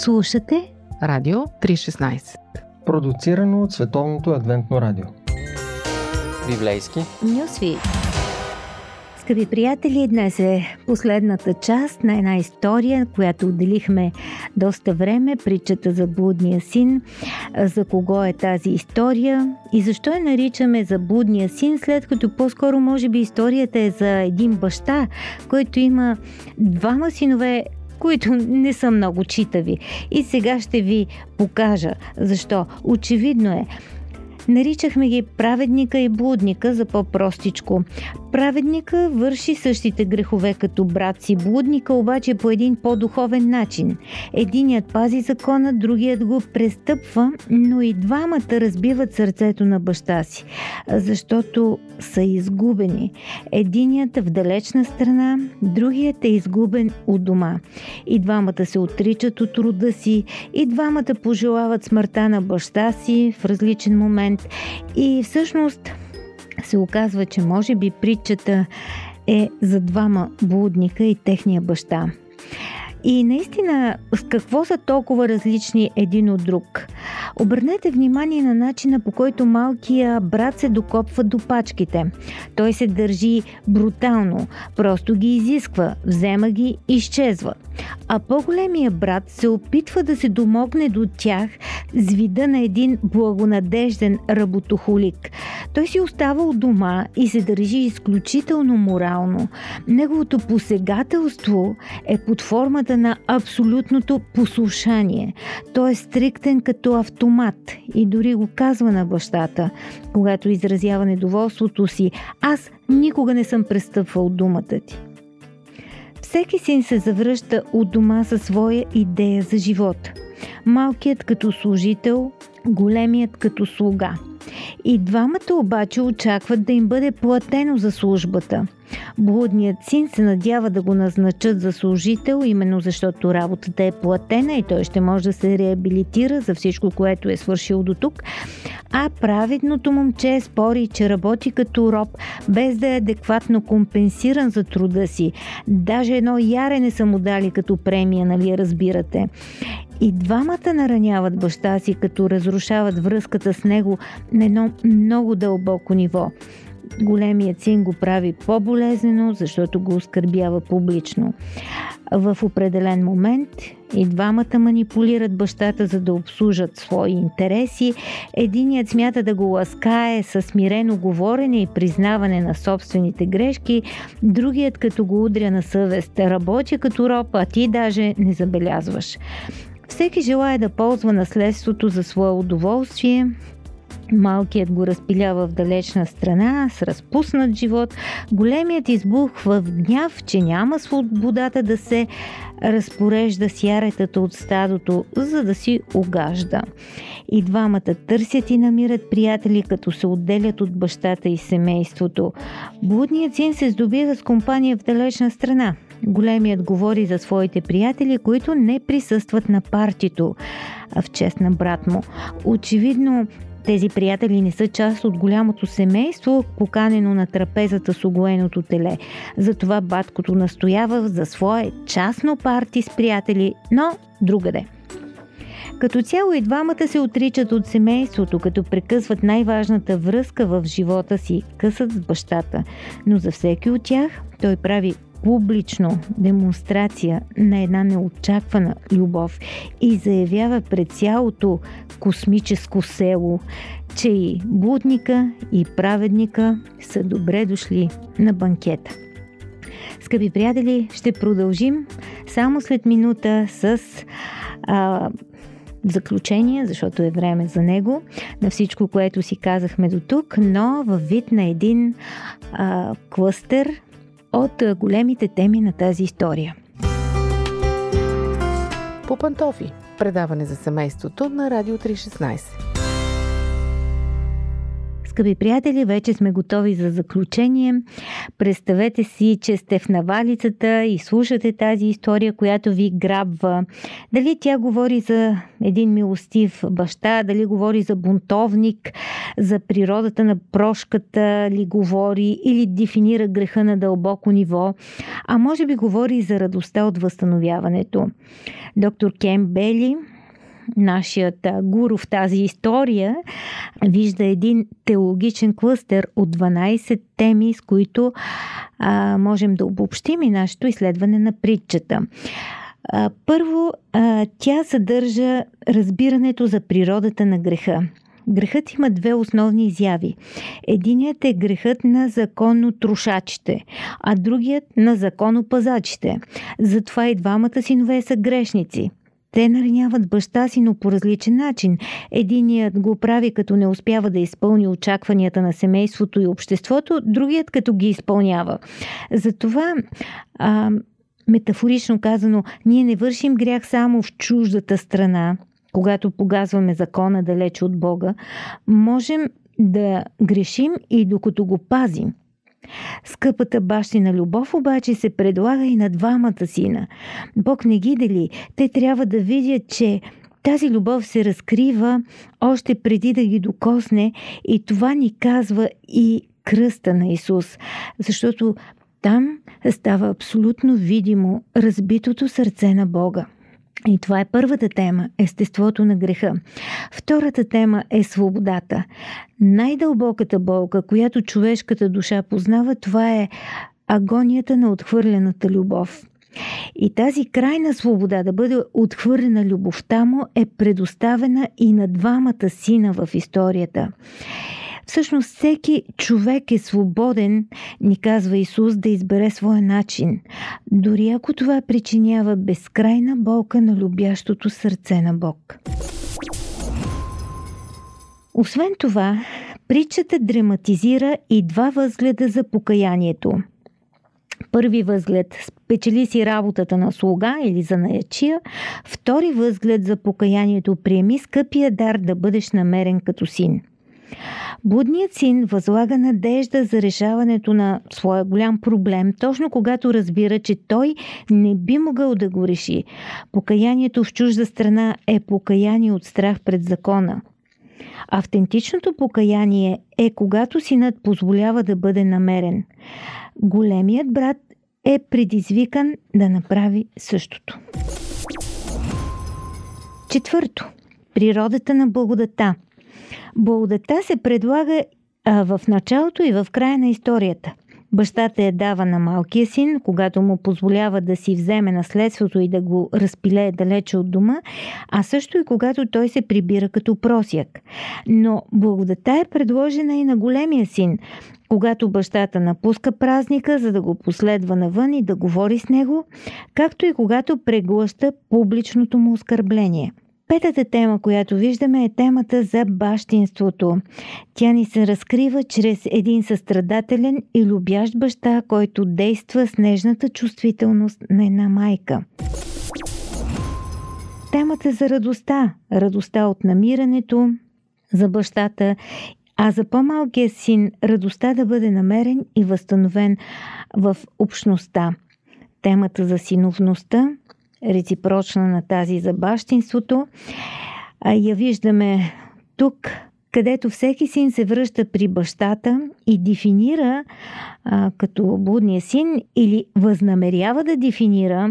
Слушате Радио 316 Продуцирано от Световното адвентно радио. Библейски. Нюсви Скъпи приятели, днес е последната част на една история, която отделихме доста време, притчата за блудния син. За кого е тази история и защо я наричаме за блудния син, след като по-скоро може би историята е за един баща, който има двама синове, които не са много читави. И сега ще ви покажа защо. Очевидно е, Наричахме ги праведника и блудника за по-простичко. Праведника върши същите грехове като брат си, блудника обаче по един по-духовен начин. Единият пази закона, другият го престъпва, но и двамата разбиват сърцето на баща си, защото са изгубени. Единият в далечна страна, другият е изгубен от дома. И двамата се отричат от рода си, и двамата пожелават смъртта на баща си в различен момент. И всъщност се оказва, че може би притчата е за двама блудника и техния баща. И наистина, с какво са толкова различни един от друг? Обърнете внимание на начина по който малкия брат се докопва до пачките. Той се държи брутално, просто ги изисква, взема ги изчезва. А по-големия брат се опитва да се домогне до тях с вида на един благонадежден работохолик. Той си остава от дома и се държи изключително морално. Неговото посегателство е под формата силата на абсолютното послушание. Той е стриктен като автомат и дори го казва на бащата, когато изразява недоволството си «Аз никога не съм престъпвал думата ти». Всеки син се завръща от дома със своя идея за живот. Малкият като служител, големият като слуга. И двамата обаче очакват да им бъде платено за службата – Блудният син се надява да го назначат за служител, именно защото работата е платена и той ще може да се реабилитира за всичко, което е свършил до тук. А праведното момче спори, че работи като роб, без да е адекватно компенсиран за труда си. Даже едно ярене са му дали като премия, нали разбирате. И двамата нараняват баща си, като разрушават връзката с него на едно много дълбоко ниво големият син го прави по-болезнено, защото го оскърбява публично. В определен момент и двамата манипулират бащата, за да обслужат свои интереси. Единият смята да го ласкае с смирено говорене и признаване на собствените грешки, другият като го удря на съвест. Работи като роб, а ти даже не забелязваш. Всеки желая да ползва наследството за свое удоволствие, Малкият го разпилява в далечна страна с разпуснат живот. Големият избухва в гняв, че няма свободата да се разпорежда с яретата от стадото, за да си огажда. И двамата търсят и намират приятели, като се отделят от бащата и семейството. Блудният син се здобива с компания в далечна страна. Големият говори за своите приятели, които не присъстват на партито в чест на брат му. Очевидно, тези приятели не са част от голямото семейство, поканено на трапезата с огоеното теле. Затова баткото настоява за свое частно парти с приятели, но другаде. Като цяло и двамата се отричат от семейството, като прекъсват най-важната връзка в живота си, късат с бащата. Но за всеки от тях той прави публично демонстрация на една неочаквана любов и заявява пред цялото космическо село, че и блудника и праведника са добре дошли на банкета. Скъпи приятели, ще продължим само след минута с а, заключение, защото е време за него, на всичко, което си казахме до тук, но във вид на един а, клъстер от големите теми на тази история. По пантофи. Предаване за семейството на Радио 316. Скъпи приятели, вече сме готови за заключение. Представете си, че сте в навалицата и слушате тази история, която ви грабва. Дали тя говори за един милостив баща, дали говори за бунтовник, за природата на прошката ли говори или дефинира греха на дълбоко ниво, а може би говори за радостта от възстановяването. Доктор Кен Бели нашият гуру в тази история вижда един теологичен клъстер от 12 теми, с които а, можем да обобщим и нашето изследване на притчата. А, първо, а, тя съдържа разбирането за природата на греха. Грехът има две основни изяви. Единият е грехът на законно трушачите, а другият на законно пазачите. Затова и двамата синове са грешници. Те нараняват баща си, но по различен начин. Единият го прави като не успява да изпълни очакванията на семейството и обществото, другият като ги изпълнява. Затова а, метафорично казано, ние не вършим грях само в чуждата страна, когато погазваме закона далече от Бога, можем да грешим и докато го пазим. Скъпата бащина любов обаче се предлага и на двамата сина. Бог не ги дели. Те трябва да видят, че тази любов се разкрива още преди да ги докосне и това ни казва и кръста на Исус, защото там става абсолютно видимо разбитото сърце на Бога. И това е първата тема естеството на греха. Втората тема е свободата. Най-дълбоката болка, която човешката душа познава, това е агонията на отхвърлената любов. И тази крайна свобода да бъде отхвърлена любовта му е предоставена и на двамата сина в историята. Всъщност всеки човек е свободен, ни казва Исус, да избере своя начин, дори ако това причинява безкрайна болка на любящото сърце на Бог. Освен това, притчата драматизира и два възгледа за покаянието. Първи възглед – спечели си работата на слуга или за наячия. Втори възглед за покаянието – приеми скъпия дар да бъдеш намерен като син – Блудният син възлага надежда за решаването на своя голям проблем, точно когато разбира, че той не би могъл да го реши. Покаянието в чужда страна е покаяние от страх пред закона. Автентичното покаяние е когато синът позволява да бъде намерен. Големият брат е предизвикан да направи същото. Четвърто. Природата на благодата – Благодата се предлага а, в началото и в края на историята. Бащата я дава на малкия син, когато му позволява да си вземе наследството и да го разпилее далече от дома, а също и когато той се прибира като просяк. Но благодата е предложена и на големия син, когато бащата напуска празника, за да го последва навън и да говори с него, както и когато преглъща публичното му оскърбление – Петата тема, която виждаме е темата за бащинството. Тя ни се разкрива чрез един състрадателен и любящ баща, който действа с нежната чувствителност на една майка. Темата за радостта. Радостта от намирането за бащата, а за по-малкия син радостта да бъде намерен и възстановен в общността. Темата за синовността – реципрочна на тази за бащинството. А я виждаме тук, където всеки син се връща при бащата и дефинира а, като блудния син или възнамерява да дефинира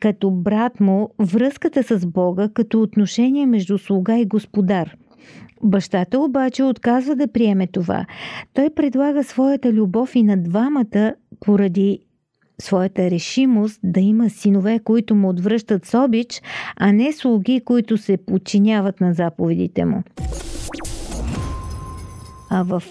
като брат му връзката с Бога като отношение между слуга и господар. Бащата обаче отказва да приеме това. Той предлага своята любов и на двамата поради своята решимост да има синове, които му отвръщат с обич, а не слуги, които се подчиняват на заповедите му. А в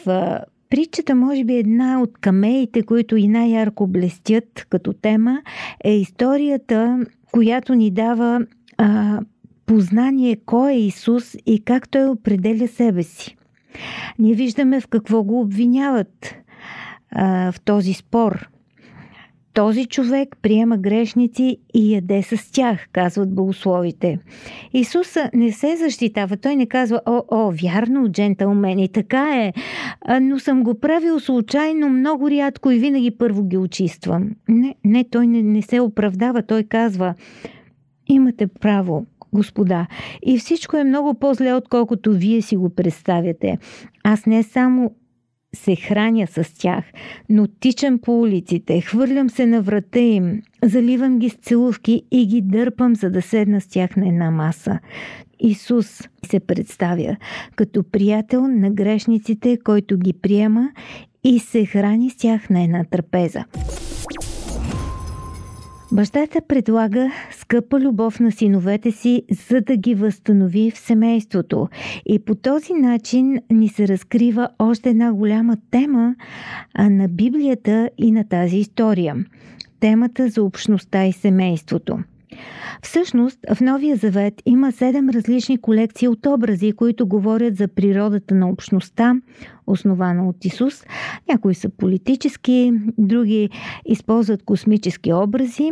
притчата, може би една от камеите, които и най-ярко блестят като тема, е историята, която ни дава а, познание кой е Исус и как той определя себе си. Ние виждаме в какво го обвиняват а, в този спор – Този човек приема грешници и яде с тях, казват богословите. Исус не се защитава. Той не казва, о, о, вярно, джентълмени, така е, но съм го правил случайно, много рядко и винаги първо ги очиствам. Не, не той не, не се оправдава. Той казва, имате право, господа. И всичко е много по-зле, отколкото вие си го представяте. Аз не само се храня с тях, но тичам по улиците, хвърлям се на врата им, заливам ги с целувки и ги дърпам, за да седна с тях на една маса. Исус се представя като приятел на грешниците, който ги приема и се храни с тях на една трапеза. Бащата предлага скъпа любов на синовете си, за да ги възстанови в семейството. И по този начин ни се разкрива още една голяма тема на Библията и на тази история. Темата за общността и семейството – Всъщност, в Новия Завет има седем различни колекции от образи, които говорят за природата на общността, основана от Исус. Някои са политически, други използват космически образи.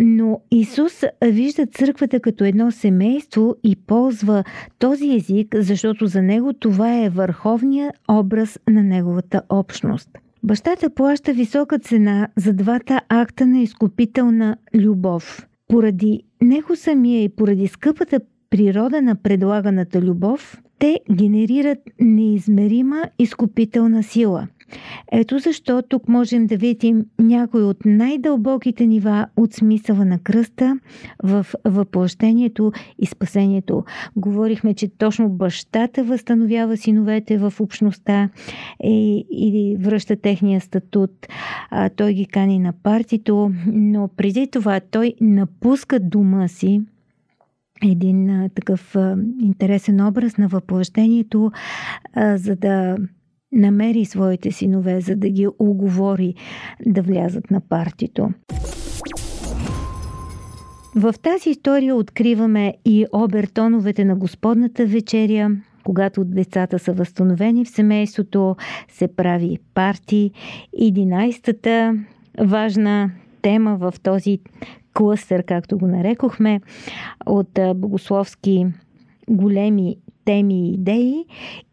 Но Исус вижда църквата като едно семейство и ползва този език, защото за него това е върховният образ на неговата общност. Бащата плаща висока цена за двата акта на изкупителна любов. Поради него самия и поради скъпата природа на предлаганата любов, те генерират неизмерима изкупителна сила. Ето защо тук можем да видим някои от най-дълбоките нива от смисъла на кръста в въплъщението и спасението. Говорихме, че точно бащата възстановява синовете в общността и, и връща техния статут. А, той ги кани на партито, но преди това той напуска дома си, един а, такъв а, интересен образ на въплъщението, а, за да намери своите синове, за да ги оговори да влязат на партито. В тази история откриваме и обертоновете на Господната вечеря, когато децата са възстановени в семейството, се прави парти. 11-та важна тема в този клъстър, както го нарекохме, от богословски големи теми и идеи.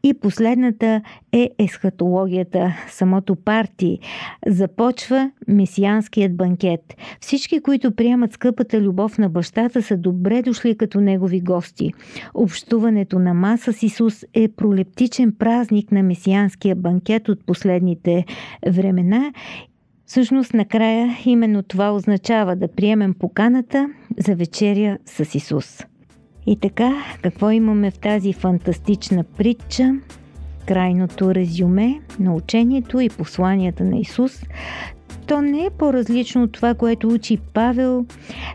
И последната е есхатологията, самото парти. Започва месианският банкет. Всички, които приемат скъпата любов на бащата, са добре дошли като негови гости. Общуването на маса с Исус е пролептичен празник на месианския банкет от последните времена Всъщност, накрая именно това означава да приемем поканата за вечеря с Исус. И така, какво имаме в тази фантастична притча? Крайното резюме на учението и посланията на Исус. То не е по-различно от това, което учи Павел.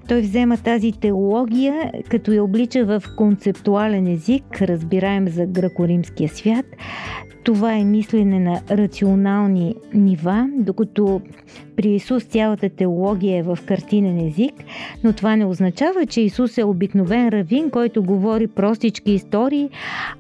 Той взема тази теология, като я облича в концептуален език, разбираем за гръко-римския свят. Това е мислене на рационални нива, докато при Исус цялата теология е в картинен език, но това не означава, че Исус е обикновен равин, който говори простички истории,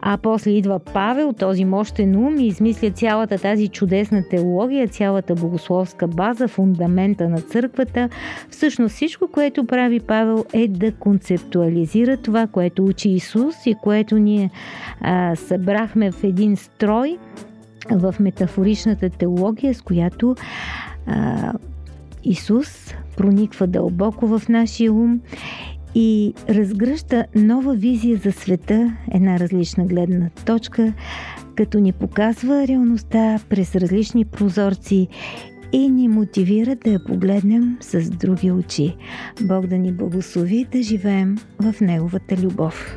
а после идва Павел, този мощен ум и измисля цялата тази чудесна теология, цялата богословска база, фундамента на църквата. Всъщност всичко, което прави Павел е да концептуализира това, което учи Исус и което ние а, събрахме в един строй в метафоричната теология, с която а, Исус прониква дълбоко в нашия ум и разгръща нова визия за света, една различна гледна точка, като ни показва реалността през различни прозорци и ни мотивира да я погледнем с други очи. Бог да ни благослови да живеем в Неговата любов.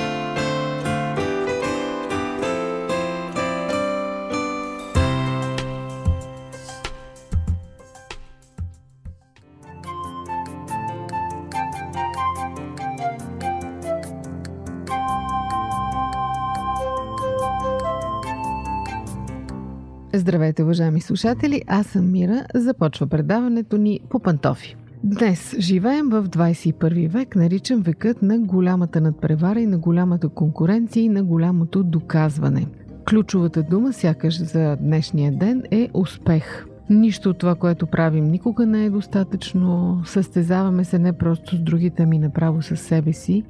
Здравейте, уважаеми слушатели! Аз съм Мира. Започва предаването ни по пантофи. Днес живеем в 21 век, наричам векът на голямата надпревара и на голямата конкуренция и на голямото доказване. Ключовата дума, сякаш за днешния ден, е успех. Нищо от това, което правим, никога не е достатъчно. Състезаваме се не просто с другите, ами направо с себе си.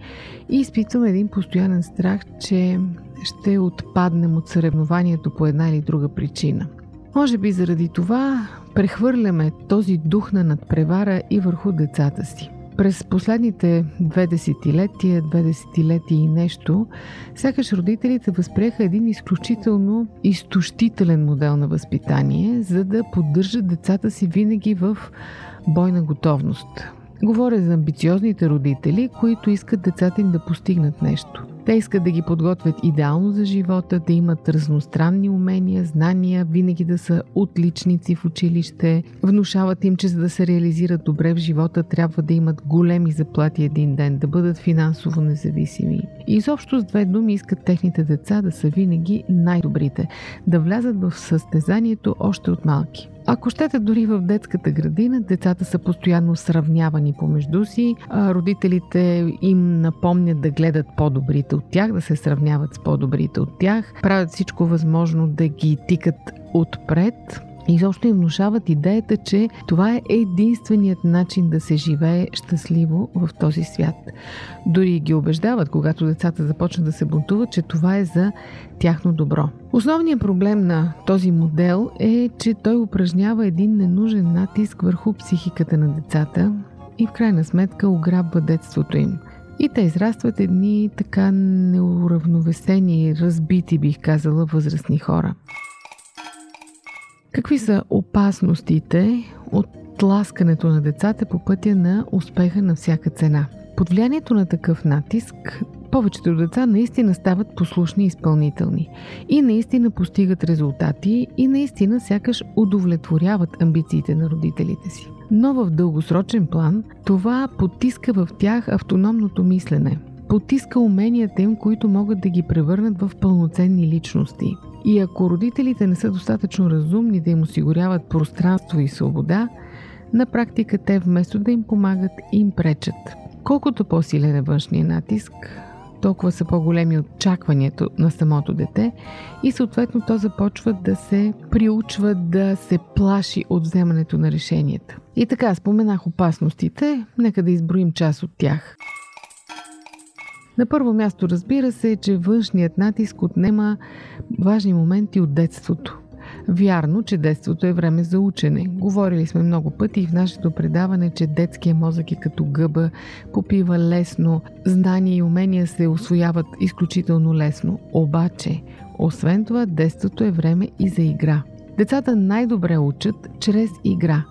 И изпитвам един постоянен страх, че ще отпаднем от съревнованието по една или друга причина. Може би заради това прехвърляме този дух на надпревара и върху децата си. През последните две десетилетия, две десетилетия и нещо, сякаш родителите възприеха един изключително изтощителен модел на възпитание, за да поддържат децата си винаги в бойна готовност. Говоря за амбициозните родители, които искат децата им да постигнат нещо. Те искат да ги подготвят идеално за живота, да имат разностранни умения, знания, винаги да са отличници в училище. Внушават им, че за да се реализират добре в живота, трябва да имат големи заплати един ден, да бъдат финансово независими. И изобщо с две думи искат техните деца да са винаги най-добрите, да влязат в състезанието още от малки. Ако щете дори в детската градина, децата са постоянно сравнявани помежду си, родителите им напомнят да гледат по-добрите от тях, да се сравняват с по-добрите от тях, правят всичко възможно да ги тикат отпред, изобщо им внушават идеята, че това е единственият начин да се живее щастливо в този свят. Дори ги убеждават, когато децата започнат да се бунтуват, че това е за тяхно добро. Основният проблем на този модел е, че той упражнява един ненужен натиск върху психиката на децата и в крайна сметка ограбва детството им. И те израстват едни така неуравновесени, разбити, бих казала, възрастни хора. Какви са опасностите от тласкането на децата по пътя на успеха на всяка цена? Под влиянието на такъв натиск, повечето деца наистина стават послушни и изпълнителни и наистина постигат резултати и наистина сякаш удовлетворяват амбициите на родителите си. Но в дългосрочен план това потиска в тях автономното мислене, потиска уменията им, които могат да ги превърнат в пълноценни личности – и ако родителите не са достатъчно разумни да им осигуряват пространство и свобода, на практика те вместо да им помагат, им пречат. Колкото по-силен е външния натиск, толкова са по-големи очакванията на самото дете и съответно то започва да се приучва да се плаши от вземането на решенията. И така, споменах опасностите, нека да изброим част от тях. На първо място разбира се, че външният натиск отнема важни моменти от детството. Вярно, че детството е време за учене. Говорили сме много пъти в нашето предаване, че детския мозък е като гъба, попива лесно, знания и умения се освояват изключително лесно. Обаче, освен това, детството е време и за игра. Децата най-добре учат чрез игра.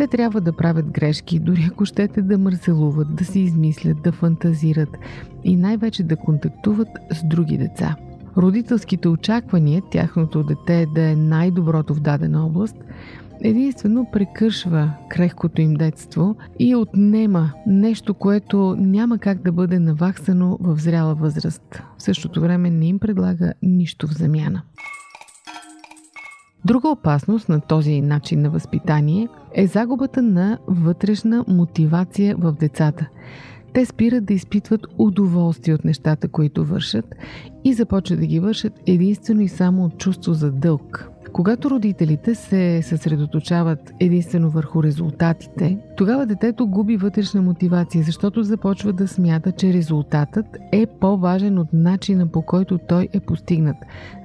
Те трябва да правят грешки, дори ако щете да мърселуват, да си измислят, да фантазират и най-вече да контактуват с други деца. Родителските очаквания, тяхното дете да е най-доброто в дадена област, единствено прекършва крехкото им детство и отнема нещо, което няма как да бъде наваксано в зряла възраст. В същото време не им предлага нищо в замяна. Друга опасност на този начин на възпитание е загубата на вътрешна мотивация в децата. Те спират да изпитват удоволствие от нещата, които вършат и започват да ги вършат единствено и само от чувство за дълг. Когато родителите се съсредоточават единствено върху резултатите, тогава детето губи вътрешна мотивация, защото започва да смята, че резултатът е по-важен от начина по който той е постигнат.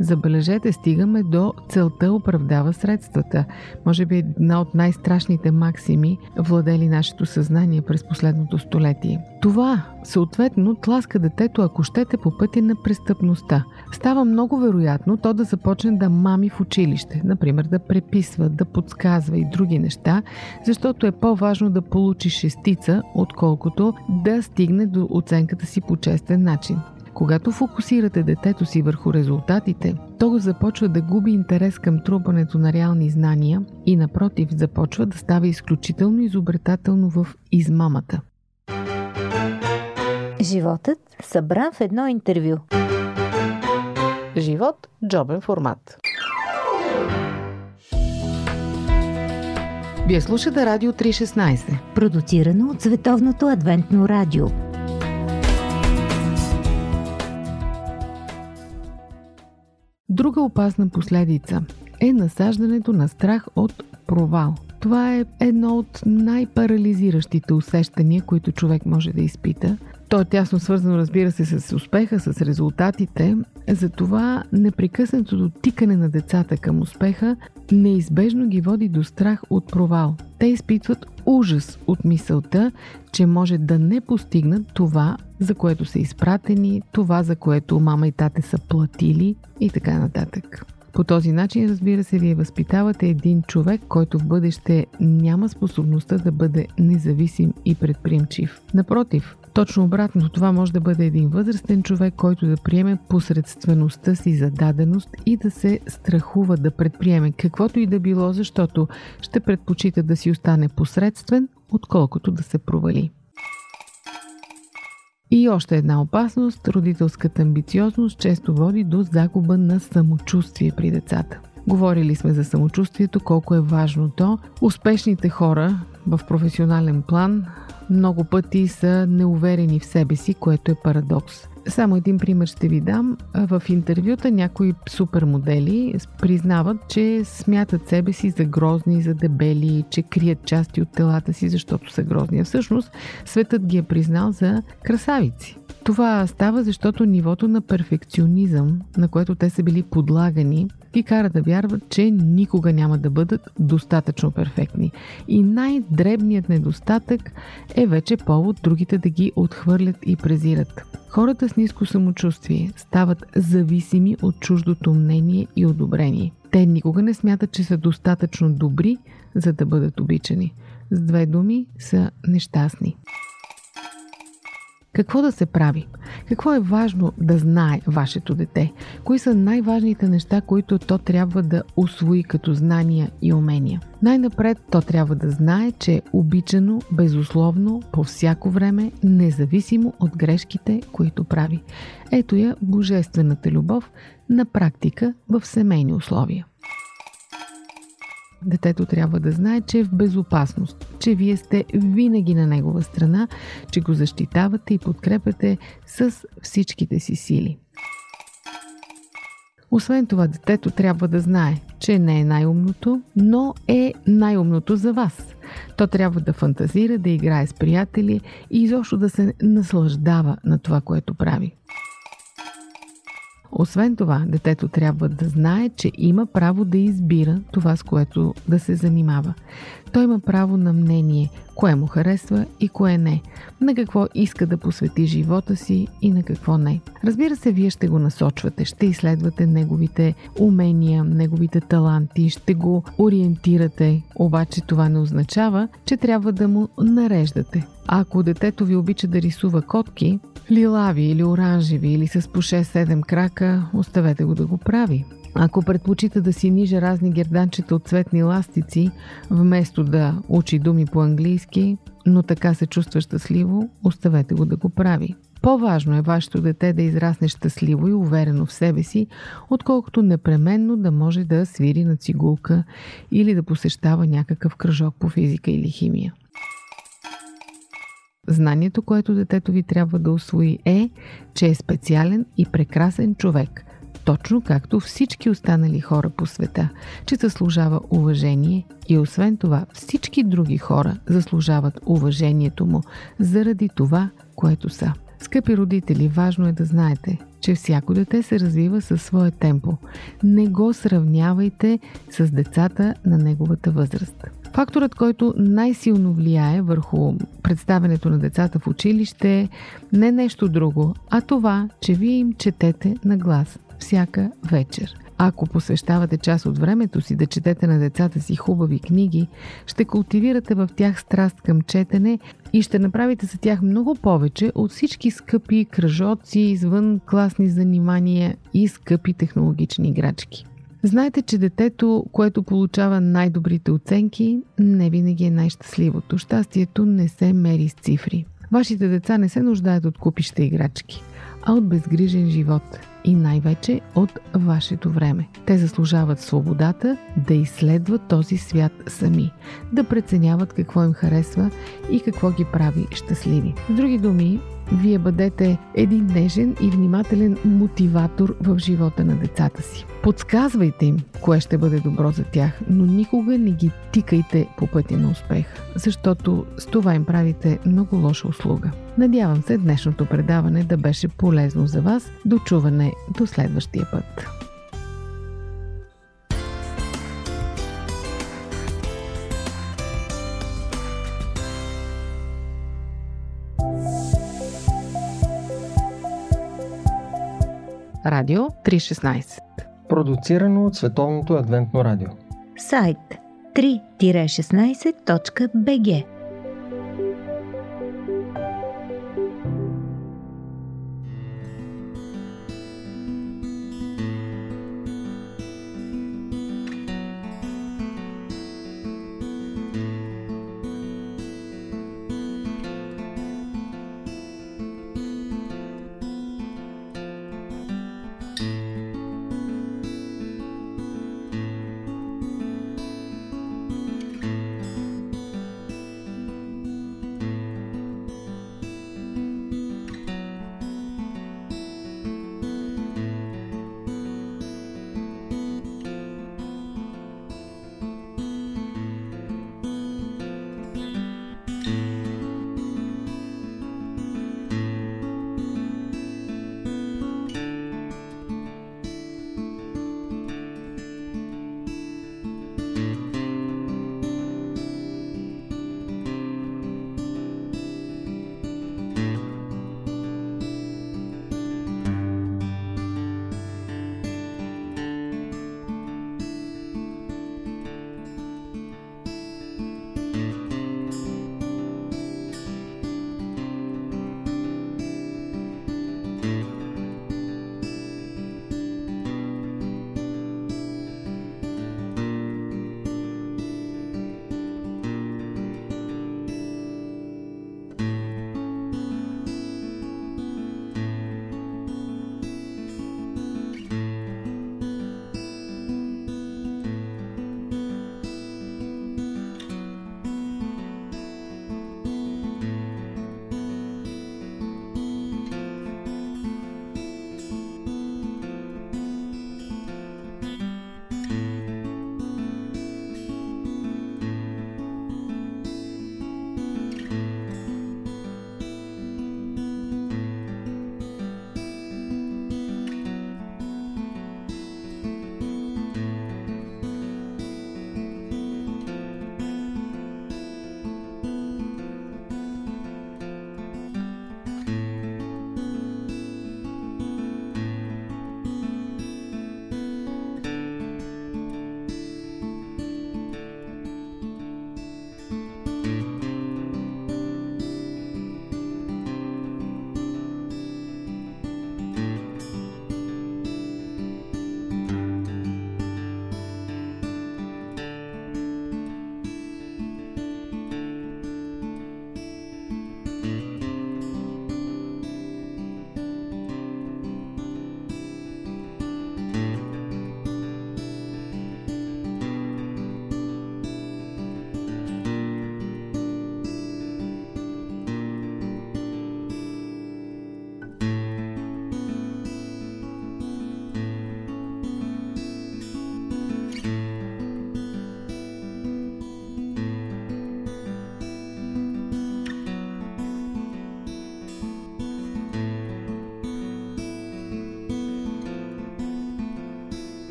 Забележете, стигаме до целта оправдава средствата. Може би една от най-страшните максими, владели нашето съзнание през последното столетие. Това, съответно, тласка детето, ако щете, по пътя на престъпността. Става много вероятно то да започне да мами в училище, например да преписва, да подсказва и други неща, защото е по-важно да получи шестица, отколкото да стигне до оценката си по честен начин. Когато фокусирате детето си върху резултатите, то го започва да губи интерес към трупането на реални знания и напротив започва да става изключително изобретателно в измамата. Животът събран в едно интервю. Живот – джобен формат. Вие слушате Радио 316. Продуцирано от Световното адвентно радио. Друга опасна последица е насаждането на страх от провал. Това е едно от най-парализиращите усещания, които човек може да изпита. То е тясно свързано, разбира се, с успеха, с резултатите. Затова непрекъснатото тикане на децата към успеха неизбежно ги води до страх от провал. Те изпитват ужас от мисълта, че може да не постигнат това, за което са изпратени, това, за което мама и тате са платили и така нататък. По този начин, разбира се, вие възпитавате един човек, който в бъдеще няма способността да бъде независим и предприемчив. Напротив, точно обратно, това може да бъде един възрастен човек, който да приеме посредствеността си за даденост и да се страхува да предприеме каквото и да било, защото ще предпочита да си остане посредствен, отколкото да се провали. И още една опасност – родителската амбициозност често води до загуба на самочувствие при децата. Говорили сме за самочувствието, колко е важно то. Успешните хора в професионален план много пъти са неуверени в себе си, което е парадокс. Само един пример ще ви дам. В интервюта някои супермодели признават, че смятат себе си за грозни, за дебели, че крият части от телата си, защото са грозни. А всъщност светът ги е признал за красавици. Това става, защото нивото на перфекционизъм, на което те са били подлагани, ги кара да вярват, че никога няма да бъдат достатъчно перфектни. И най-дребният недостатък е вече повод другите да ги отхвърлят и презират. Хората с ниско самочувствие стават зависими от чуждото мнение и одобрение. Те никога не смятат, че са достатъчно добри, за да бъдат обичани. С две думи са нещастни. Какво да се прави? Какво е важно да знае вашето дете? Кои са най-важните неща, които то трябва да освои като знания и умения? Най-напред то трябва да знае, че е обичано безусловно по всяко време, независимо от грешките, които прави. Ето я божествената любов на практика в семейни условия детето трябва да знае, че е в безопасност, че вие сте винаги на негова страна, че го защитавате и подкрепяте с всичките си сили. Освен това, детето трябва да знае, че не е най-умното, но е най-умното за вас. То трябва да фантазира, да играе с приятели и изобщо да се наслаждава на това, което прави. Освен това, детето трябва да знае, че има право да избира това, с което да се занимава. Той има право на мнение, кое му харесва и кое не, на какво иска да посвети живота си и на какво не. Разбира се, вие ще го насочвате, ще изследвате неговите умения, неговите таланти, ще го ориентирате, обаче това не означава, че трябва да му нареждате. Ако детето ви обича да рисува котки, лилави или оранжеви или с по 6-7 крака, оставете го да го прави. Ако предпочита да си ниже разни герданчета от цветни ластици, вместо да учи думи по английски, но така се чувства щастливо, оставете го да го прави. По-важно е вашето дете да израсне щастливо и уверено в себе си, отколкото непременно да може да свири на цигулка или да посещава някакъв кръжок по физика или химия. Знанието, което детето ви трябва да освои е, че е специален и прекрасен човек, точно както всички останали хора по света, че заслужава уважение и освен това всички други хора заслужават уважението му заради това, което са. Скъпи родители, важно е да знаете, че всяко дете се развива със свое темпо. Не го сравнявайте с децата на неговата възраст. Факторът, който най-силно влияе върху представенето на децата в училище е не нещо друго, а това, че вие им четете на глас всяка вечер. Ако посвещавате част от времето си да четете на децата си хубави книги, ще култивирате в тях страст към четене и ще направите за тях много повече от всички скъпи кръжоци, извън класни занимания и скъпи технологични играчки. Знаете, че детето, което получава най-добрите оценки, не винаги е най-щастливото. Щастието не се мери с цифри. Вашите деца не се нуждаят от купища играчки, а от безгрижен живот и най-вече от вашето време. Те заслужават свободата да изследват този свят сами, да преценяват какво им харесва и какво ги прави щастливи. С други думи, вие бъдете един нежен и внимателен мотиватор в живота на децата си. Подсказвайте им кое ще бъде добро за тях, но никога не ги тикайте по пътя на успех, защото с това им правите много лоша услуга. Надявам се днешното предаване да беше полезно за вас. До чуване до следващия път. Радио 316 Продуцирано от Световното адвентно радио. Сайт 3-16.bg